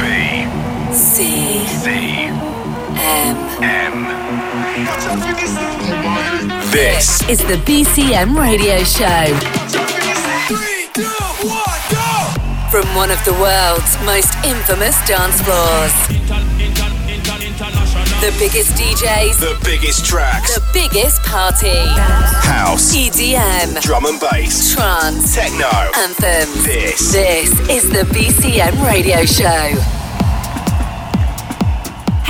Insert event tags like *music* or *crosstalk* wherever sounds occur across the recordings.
B C C M. M. This is the BCM radio show. From one of the world's most infamous dance floors. The biggest DJs, the biggest tracks. the biggest party. House, EDM, drum and bass, trance, techno. anthems. This. This is the BCM radio show.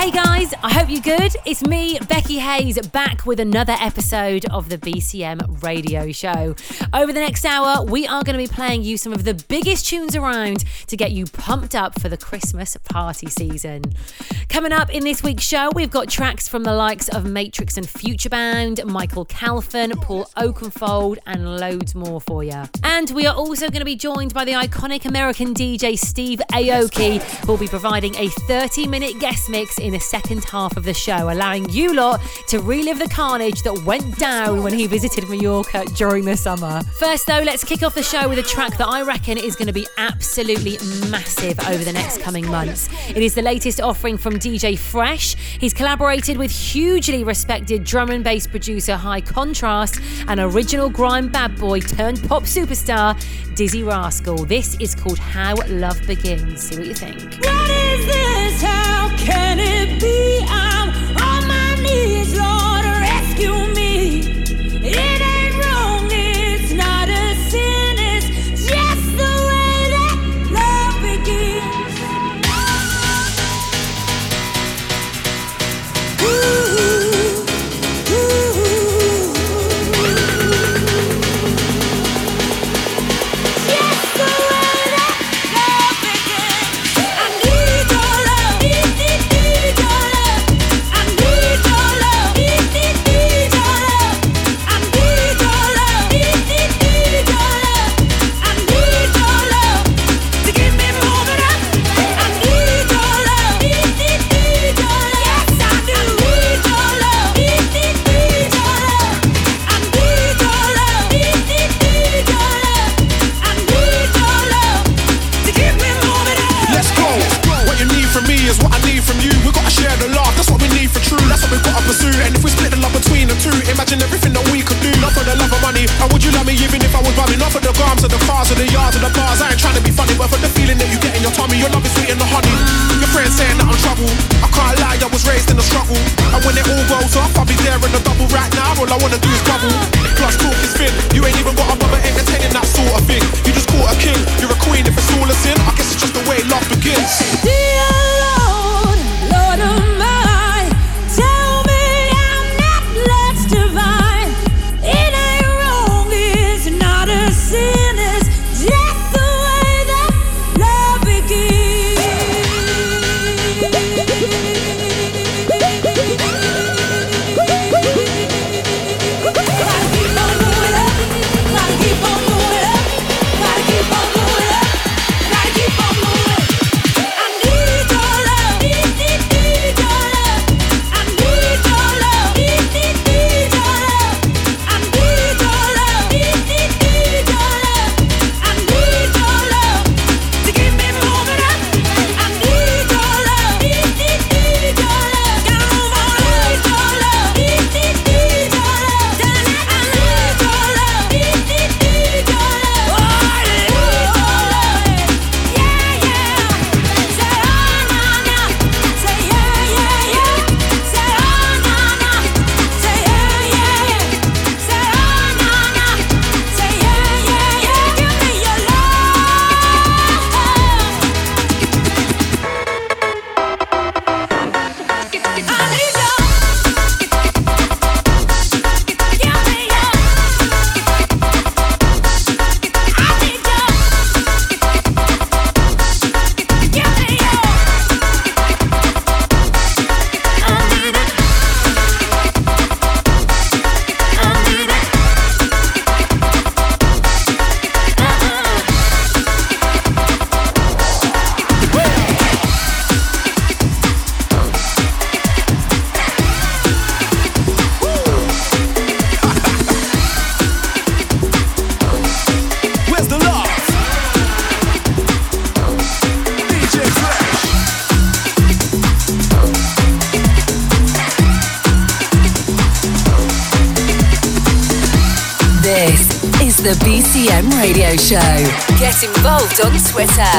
Hey guys, I hope you're good. It's me, Becky Hayes, back with another episode of the BCM radio show. Over the next hour, we are going to be playing you some of the biggest tunes around to get you pumped up for the Christmas party season. Coming up in this week's show, we've got tracks from the likes of Matrix and Futurebound, Michael Calfan, Paul Oakenfold, and loads more for you. And we are also going to be joined by the iconic American DJ Steve Aoki, who will be providing a 30 minute guest mix in the second half of the show, allowing you lot to relive the carnage that went down when he visited Mallorca during the summer. First, though, let's kick off the show with a track that I reckon is going to be absolutely massive over the next coming months. It is the latest offering from DJ Fresh. He's collaborated with hugely respected drum and bass producer High Contrast and original grime bad boy turned pop superstar Dizzee Rascal. This is called How Love Begins. See what you think. What is this? How can it be? I'm on my knees, involved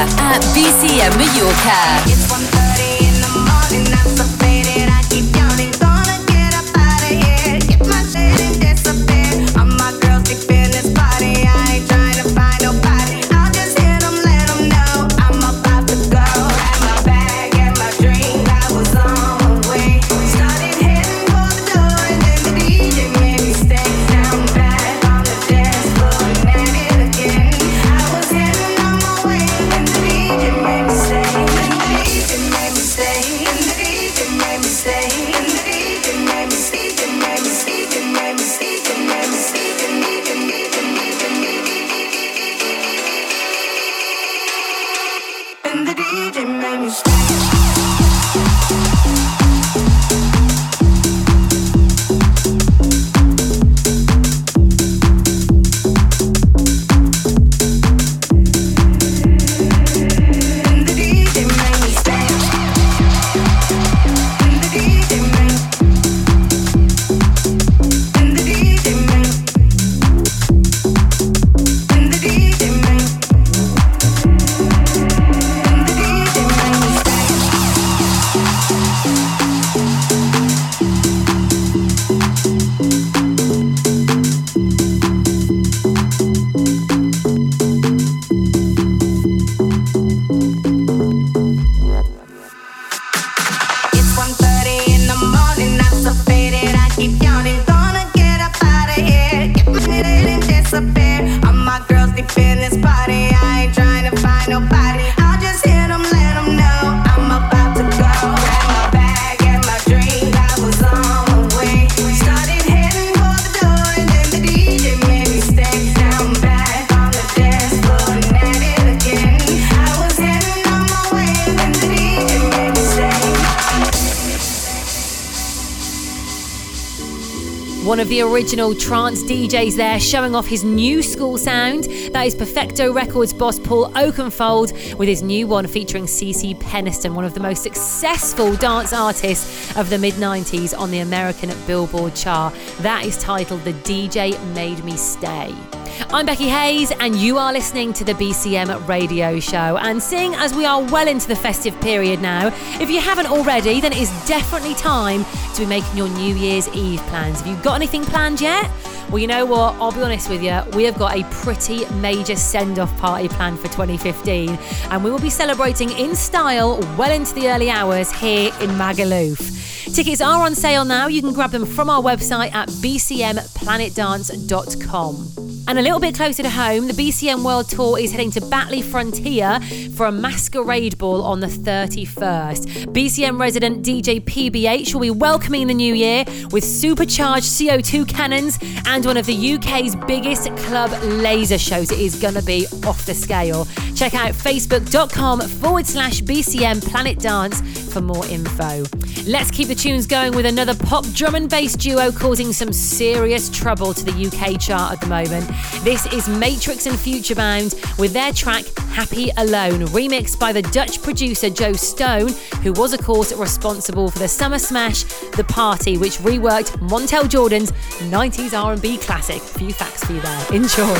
the original trance DJs there showing off his new school sound. That is Perfecto Records boss Paul Oakenfold with his new one featuring CeCe Peniston, one of the most successful dance artists of the mid 90s on the American Billboard chart. That is titled The DJ Made Me Stay. I'm Becky Hayes, and you are listening to the BCM radio show. And seeing as we are well into the festive period now, if you haven't already, then it is definitely time to be making your New Year's Eve plans. Have you got anything planned yet? Well, you know what? I'll be honest with you. We have got a pretty major send off party planned for 2015, and we will be celebrating in style well into the early hours here in Magaluf. Tickets are on sale now. You can grab them from our website at bcmplanetdance.com. And a little bit closer to home, the BCM World Tour is heading to Batley Frontier for a masquerade ball on the 31st. BCM resident DJ PBH will be welcoming the new year with supercharged CO2 cannons and one of the UK's biggest club laser shows. It is going to be off the scale. Check out facebook.com forward slash BCM Planet Dance for more info. Let's keep the tunes going with another pop drum and bass duo causing some serious trouble to the UK chart at the moment. This is Matrix and Futurebound with their track Happy Alone, remixed by the Dutch producer Joe Stone, who was, of course, responsible for the summer smash The Party, which reworked Montel Jordan's 90s R&B classic. A few facts for you there. Enjoy.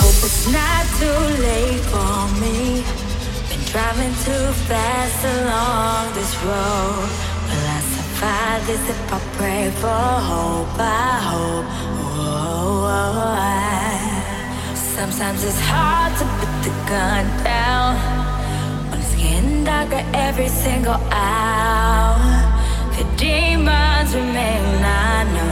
Hope it's not too late for me. Been driving too fast along this road. I this if I pray for hope? I hope. Whoa, whoa, I- Sometimes it's hard to put the gun down when it's getting darker every single hour. The demons remain, I know.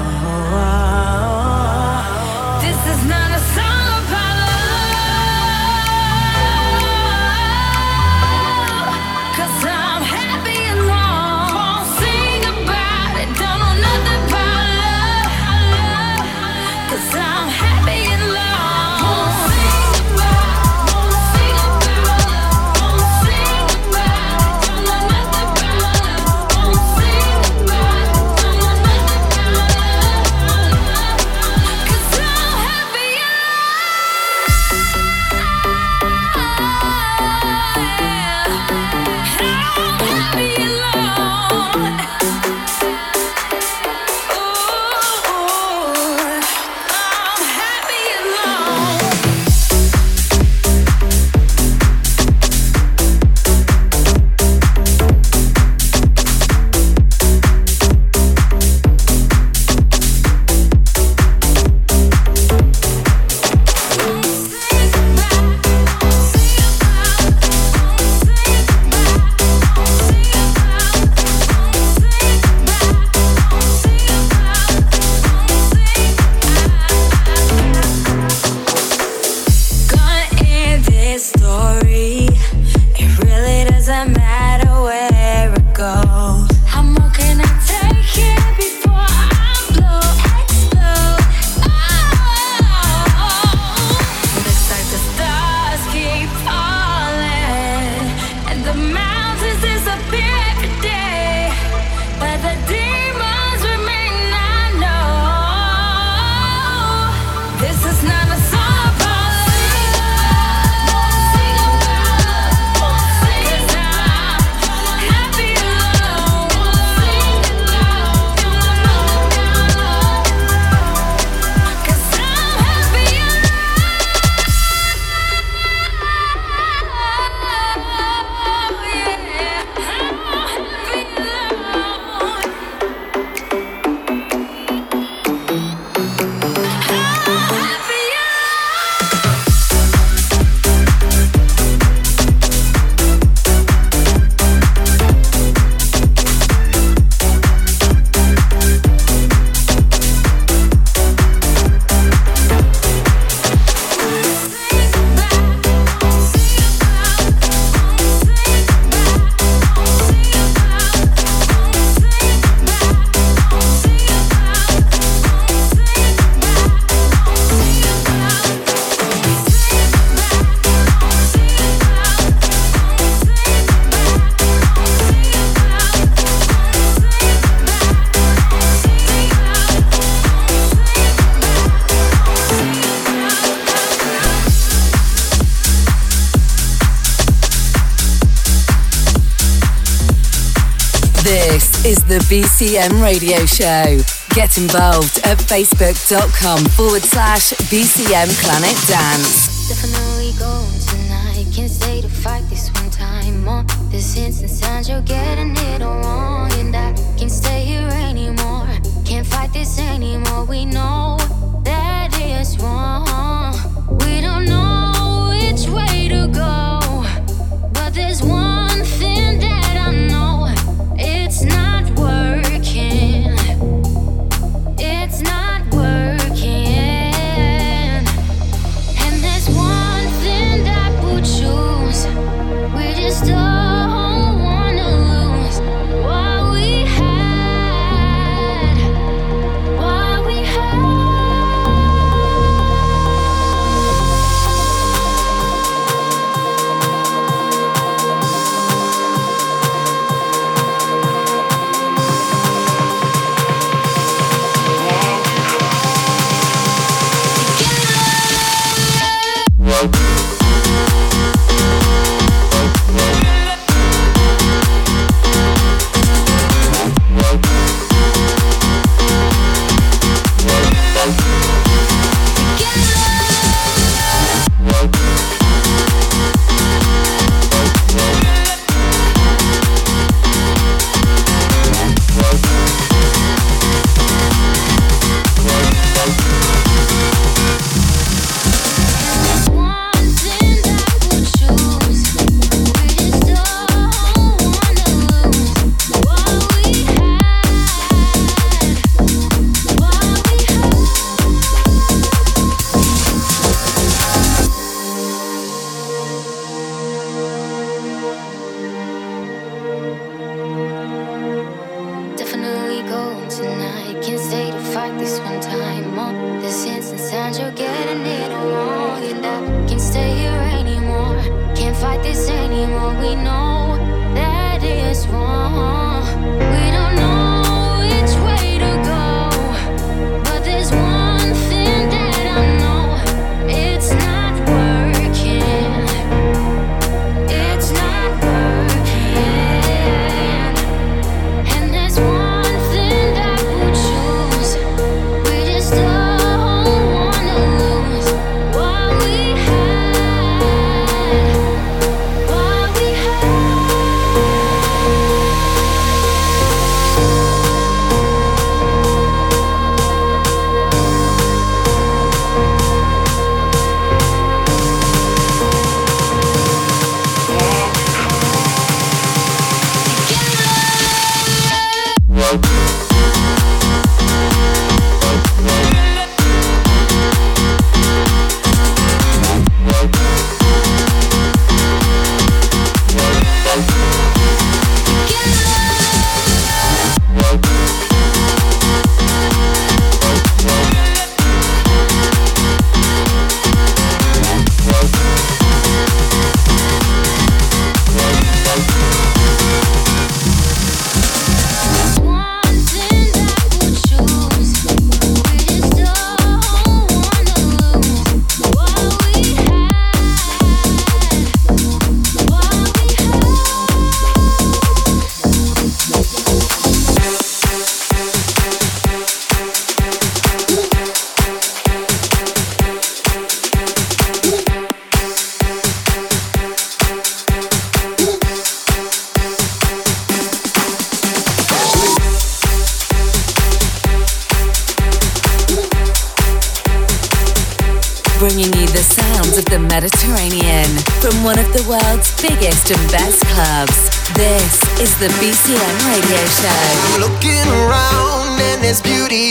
BCM radio show. Get involved at facebook.com forward slash BCM Planet Dance.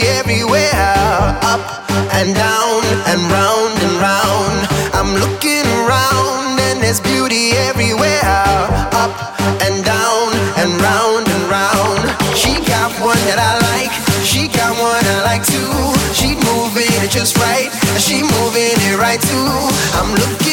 everywhere, up and down and round and round. I'm looking around and there's beauty everywhere, up and down and round and round. She got one that I like, she got one I like too. She moving it just right, she moving it right too. I'm looking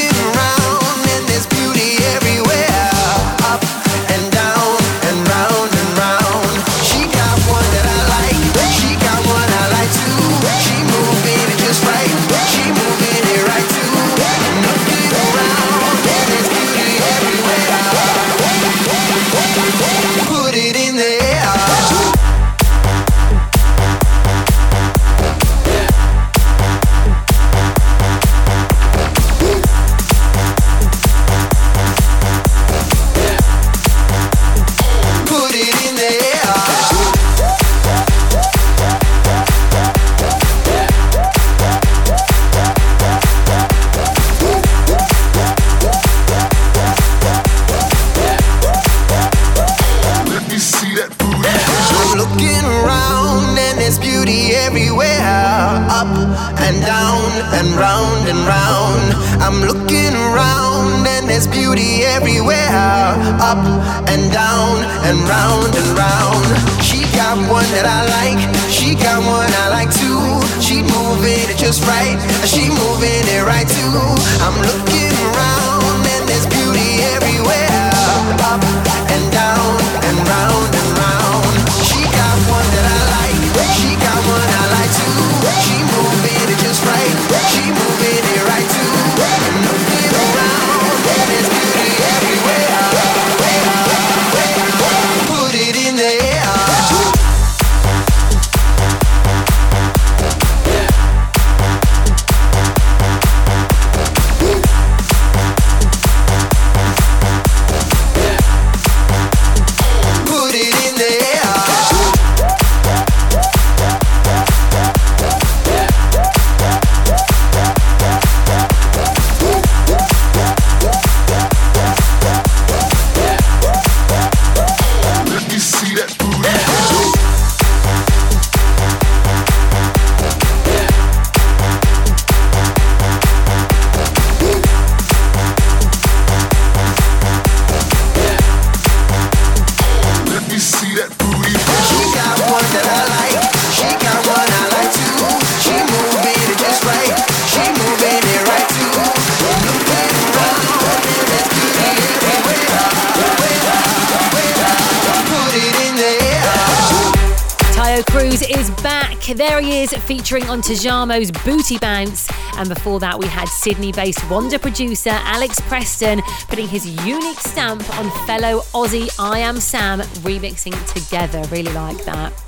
featuring on Tujamo's Booty Bounce. And before that, we had Sydney based Wonder producer Alex Preston putting his unique stamp on fellow Aussie I Am Sam remixing together. Really like that.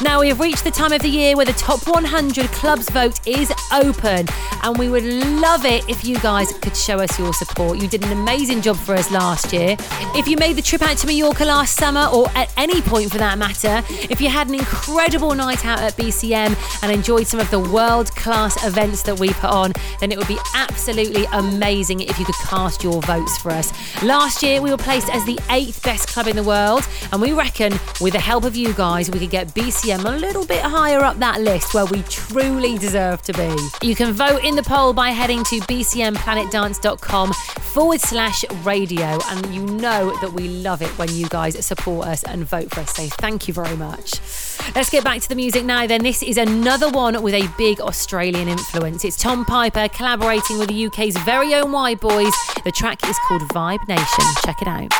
Now we have reached the time of the year where the top 100 clubs vote is open, and we would love it if you guys could show us your support. You did an amazing job for us last year. If you made the trip out to Mallorca last summer, or at any point for that matter, if you had an incredible night out at BCM and enjoyed some of the world class events that we put on, then it would be absolutely amazing if you could cast your votes for us. Last year we were placed as the eighth best club in the world, and we reckon with the help of you guys, we could get BCM a little bit higher up that list where we truly deserve to be. You can vote in the poll by heading to bcmplanetdance.com forward slash radio, and you know that we love it when you guys support us and vote for us. So thank you very much. Let's get back to the music now. Then this is another one with a big Australian influence. It's Tom Piper collaborating with the UK's very own White Boys. The track is called Vibe Nation. Check it out.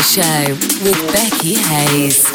Show with Becky Hayes.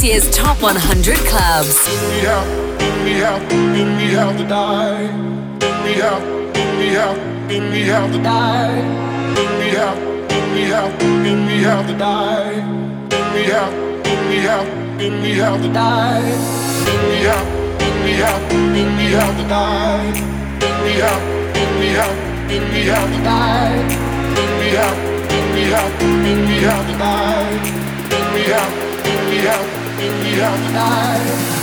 this year's Top 100 Clubs. Me out, me out, me out to die. Me out, me out, me out to die. Me out, me out, me out to die. Me out, me out, me out to die. Me out, me out, me out to die. Me out, me out, me out to die. Me out, me out, me out to die. Me out, me out in your life.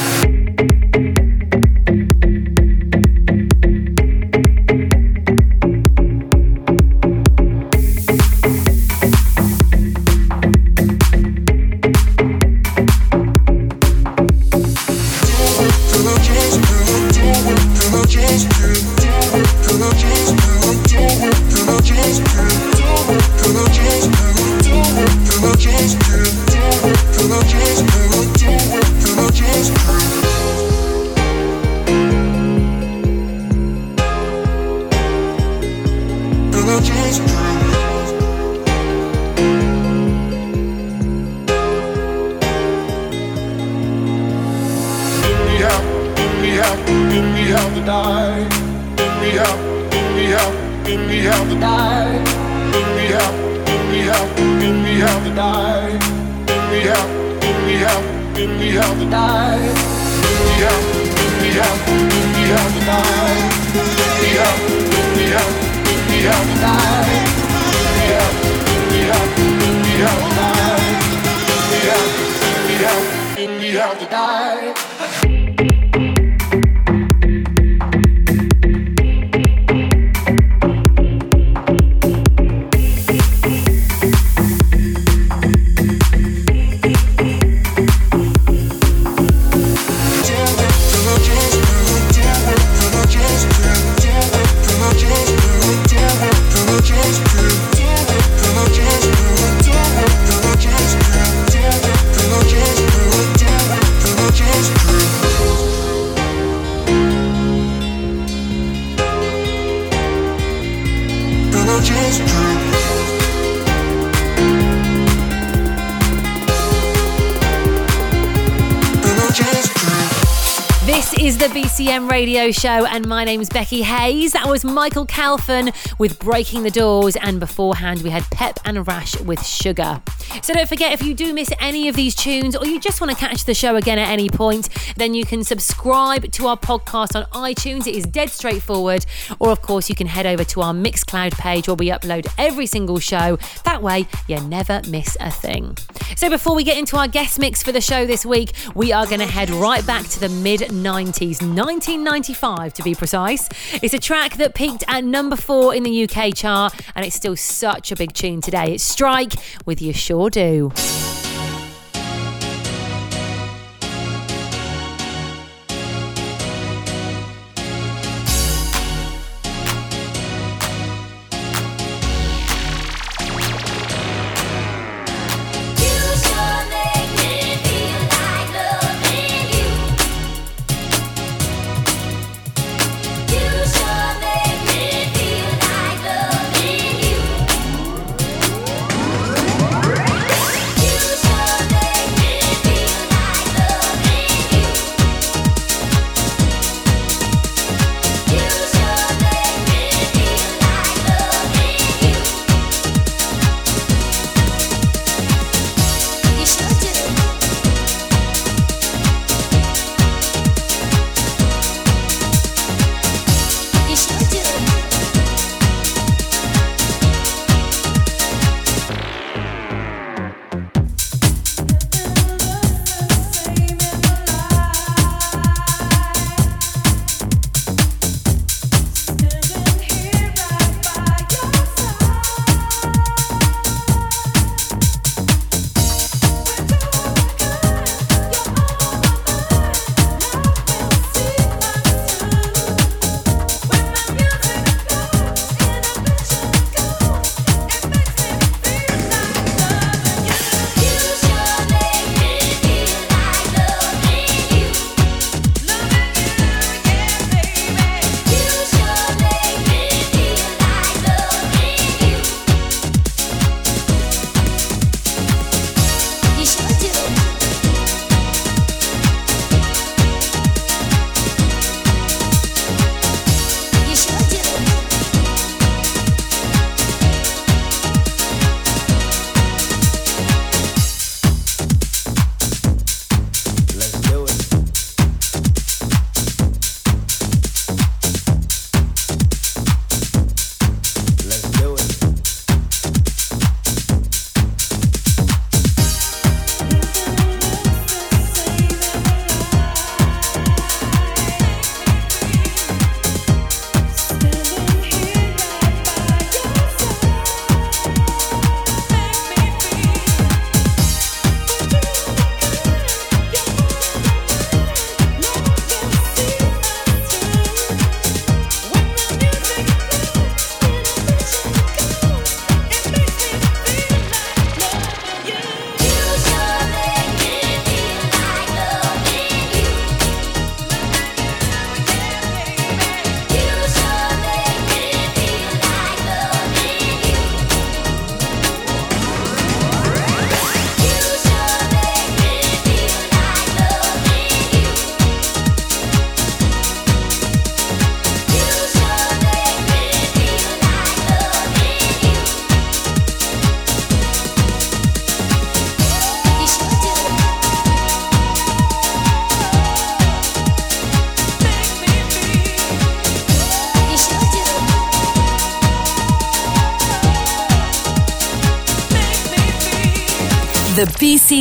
BCM radio show, and my name's Becky Hayes. That was Michael Calfan with Breaking the Doors, and beforehand we had Pep and Rash with Sugar. So don't forget, if you do miss any of these tunes or you just want to catch the show again at any point, then you can subscribe to our podcast on iTunes. It is dead straightforward. Or, of course, you can head over to our Mixcloud page where we upload every single show. That way, you never miss a thing. So before we get into our guest mix for the show this week, we are going to head right back to the mid 90s, 1995 to be precise. It's a track that peaked at number four in the UK chart, and it's still such a big tune today. It's Strike with You Sure Do.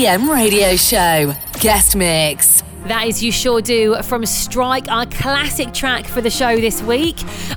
Radio Show. Guest Mix. That is You Sure Do from Strike, our classic track for the show this week.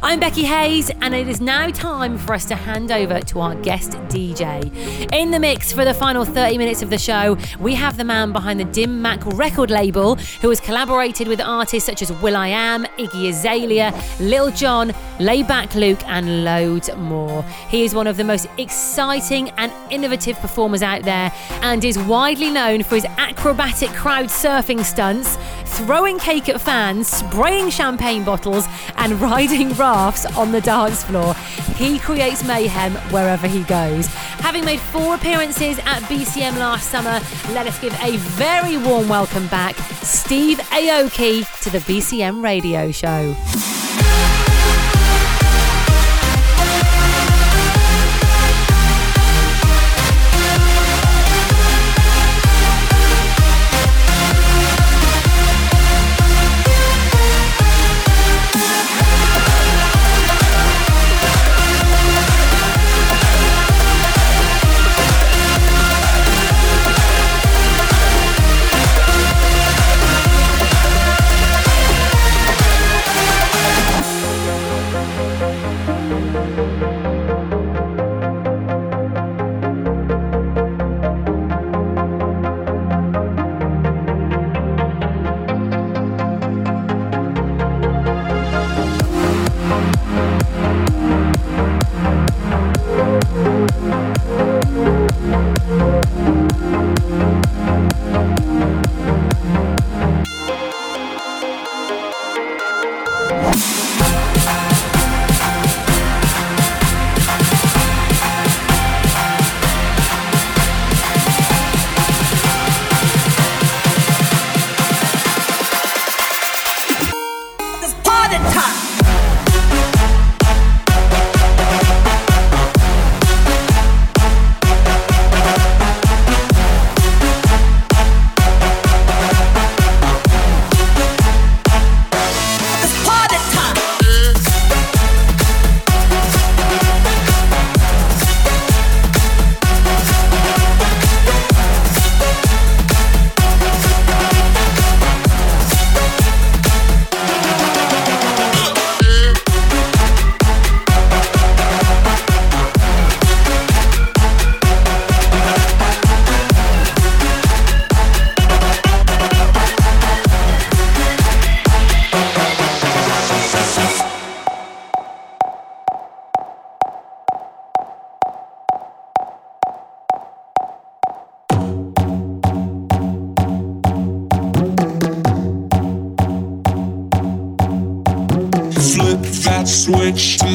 I'm Becky Hayes, and it is now time for us to hand over to our guest DJ. In the mix for the final 30 minutes of the show, we have the man behind the Dim Mak record label who has collaborated with artists such as will.i.am, Iggy Azalea, Lil Jon, Laidback Luke, and loads more. He is one of the most exciting and innovative performers out there and is widely known for his acrobatic crowd surfing stunts, throwing cake at fans, spraying champagne bottles, and *laughs* riding rafts on the dance floor. He creates mayhem wherever he goes. Having made four appearances at BCM last summer, let us give a very warm welcome back, Steve Aoki, to the BCM radio show.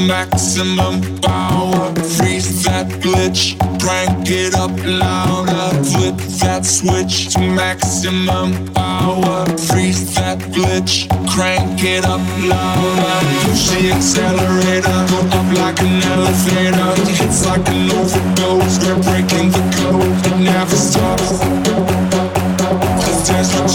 Maximum power. Freeze that glitch, crank it up louder. Flip that switch to maximum power. Freeze that glitch, crank it up louder. Push the accelerator, go up like an elevator. It's like an overdose, we're breaking the code. It never stops. 'Cause there's no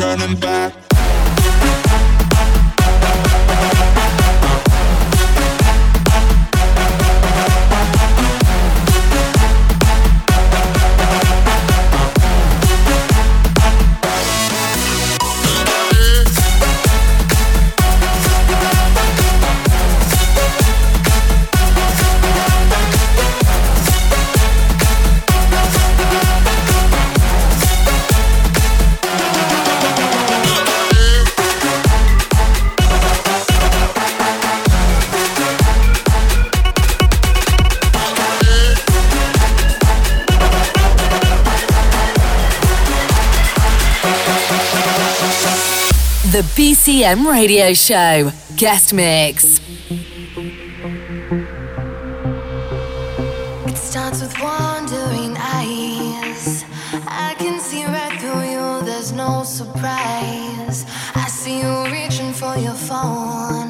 turning back. BCM Radio Show. Guest Mix. It starts with wandering eyes. I can see right through you, there's no surprise. I see you reaching for your phone.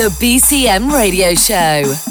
The BCM Radio Show.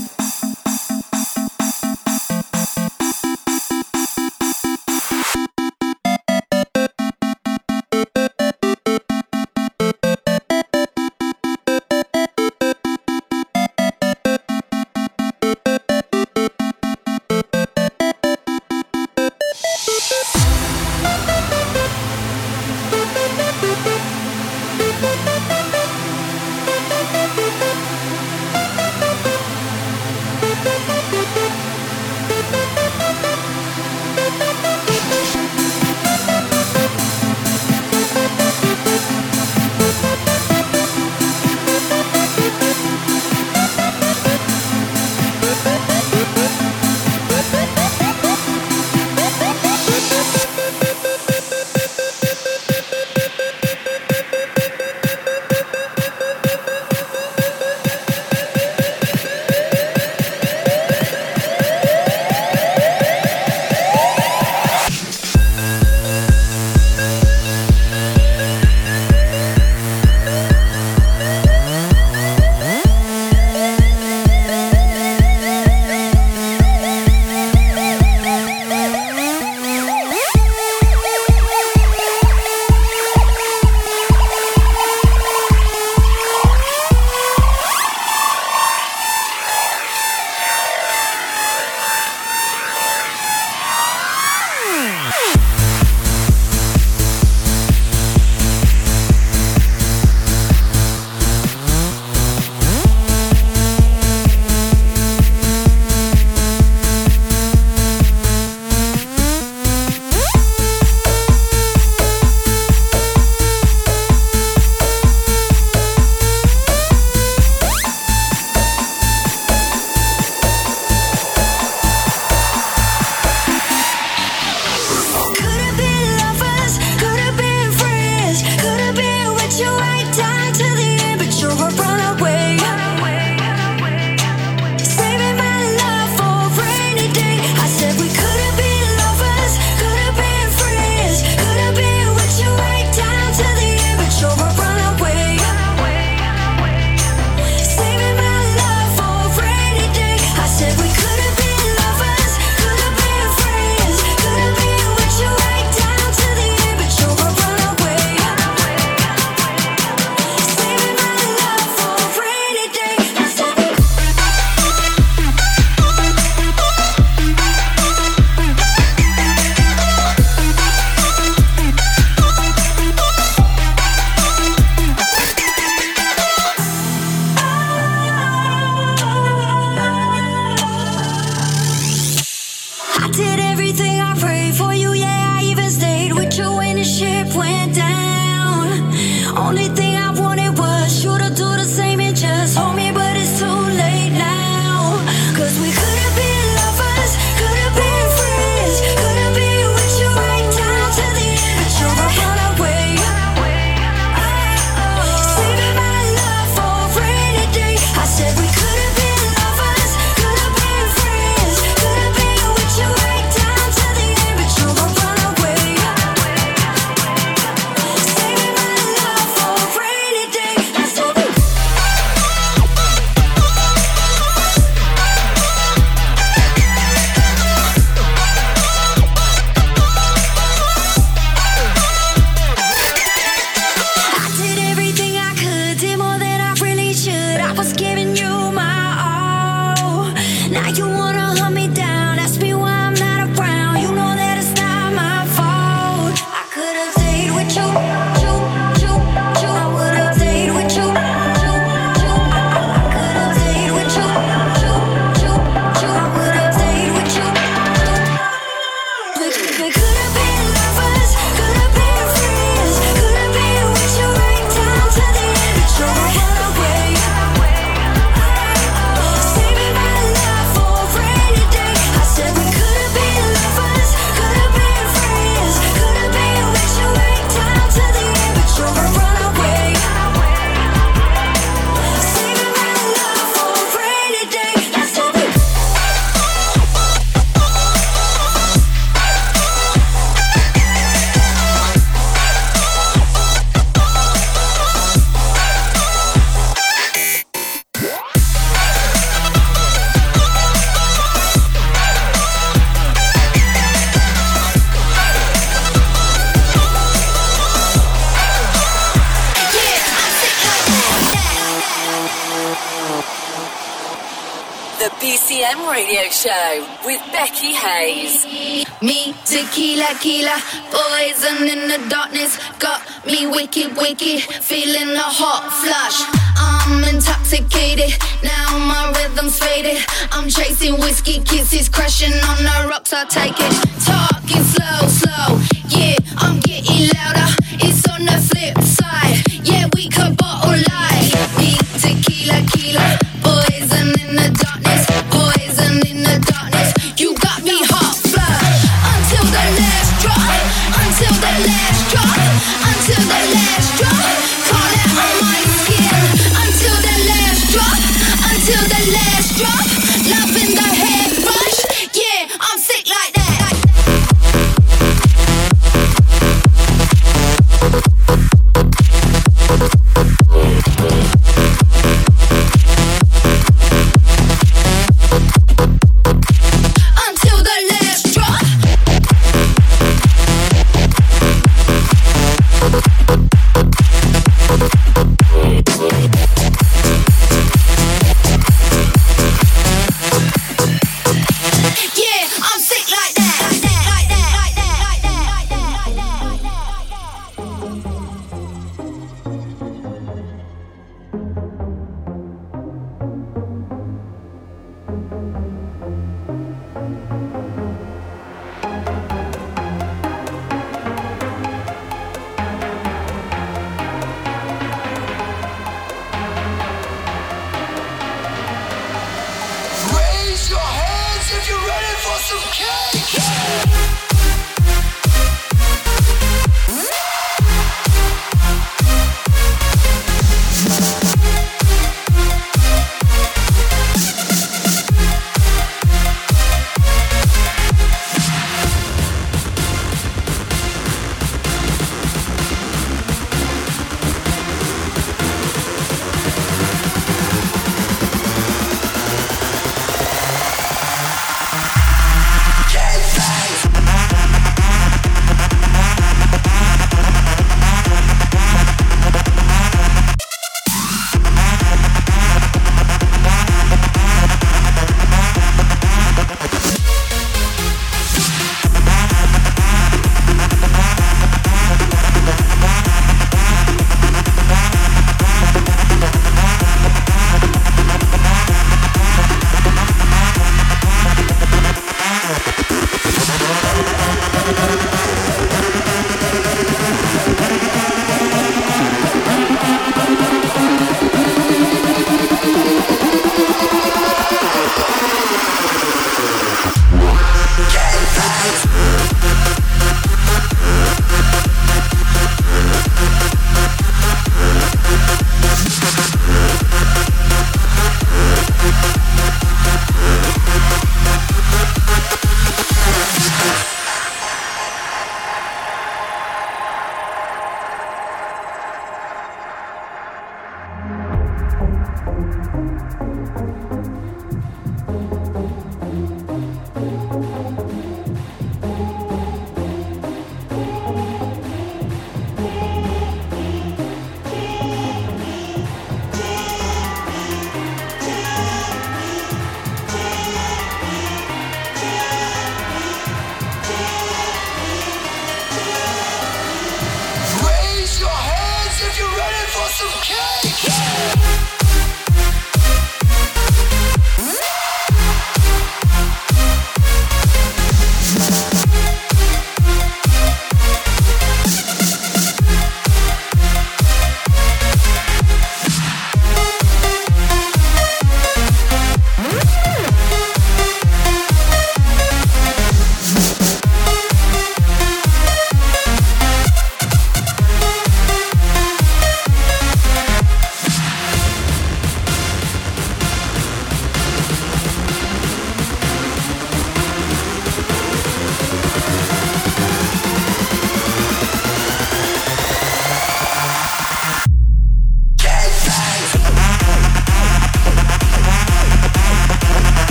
alone in the darkness got me wicked, wicked, feeling a hot flush. I'm intoxicated, now my rhythm's faded. I'm chasing whiskey kisses, crashing on the rocks, I take it. Talking slow, slow.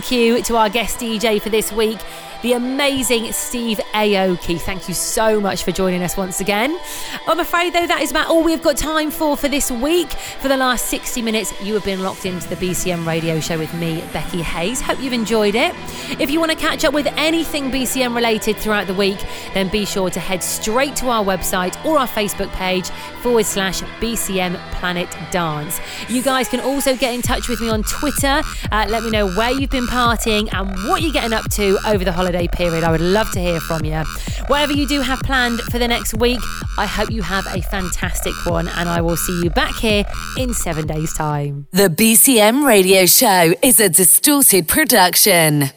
Thank you to our guest DJ for this week. The amazing Steve Aoki. Thank you so much for joining us once again. I'm afraid, though, that is about all we've got time for for this week. For the last 60 minutes, you have been locked into the BCM radio show with me, Becky Hayes. Hope you've enjoyed it. If you want to catch up with anything BCM related throughout the week, then be sure to head straight to our website or our Facebook page forward slash BCM Planet Dance. You guys can also get in touch with me on Twitter. Uh, let me know where you've been partying and what you're getting up to over the holiday period. I would love to hear from you. Whatever you do have planned for the next week, I hope you have a fantastic one, and I will see you back here in seven days' time. The BCM radio show is a distorted production.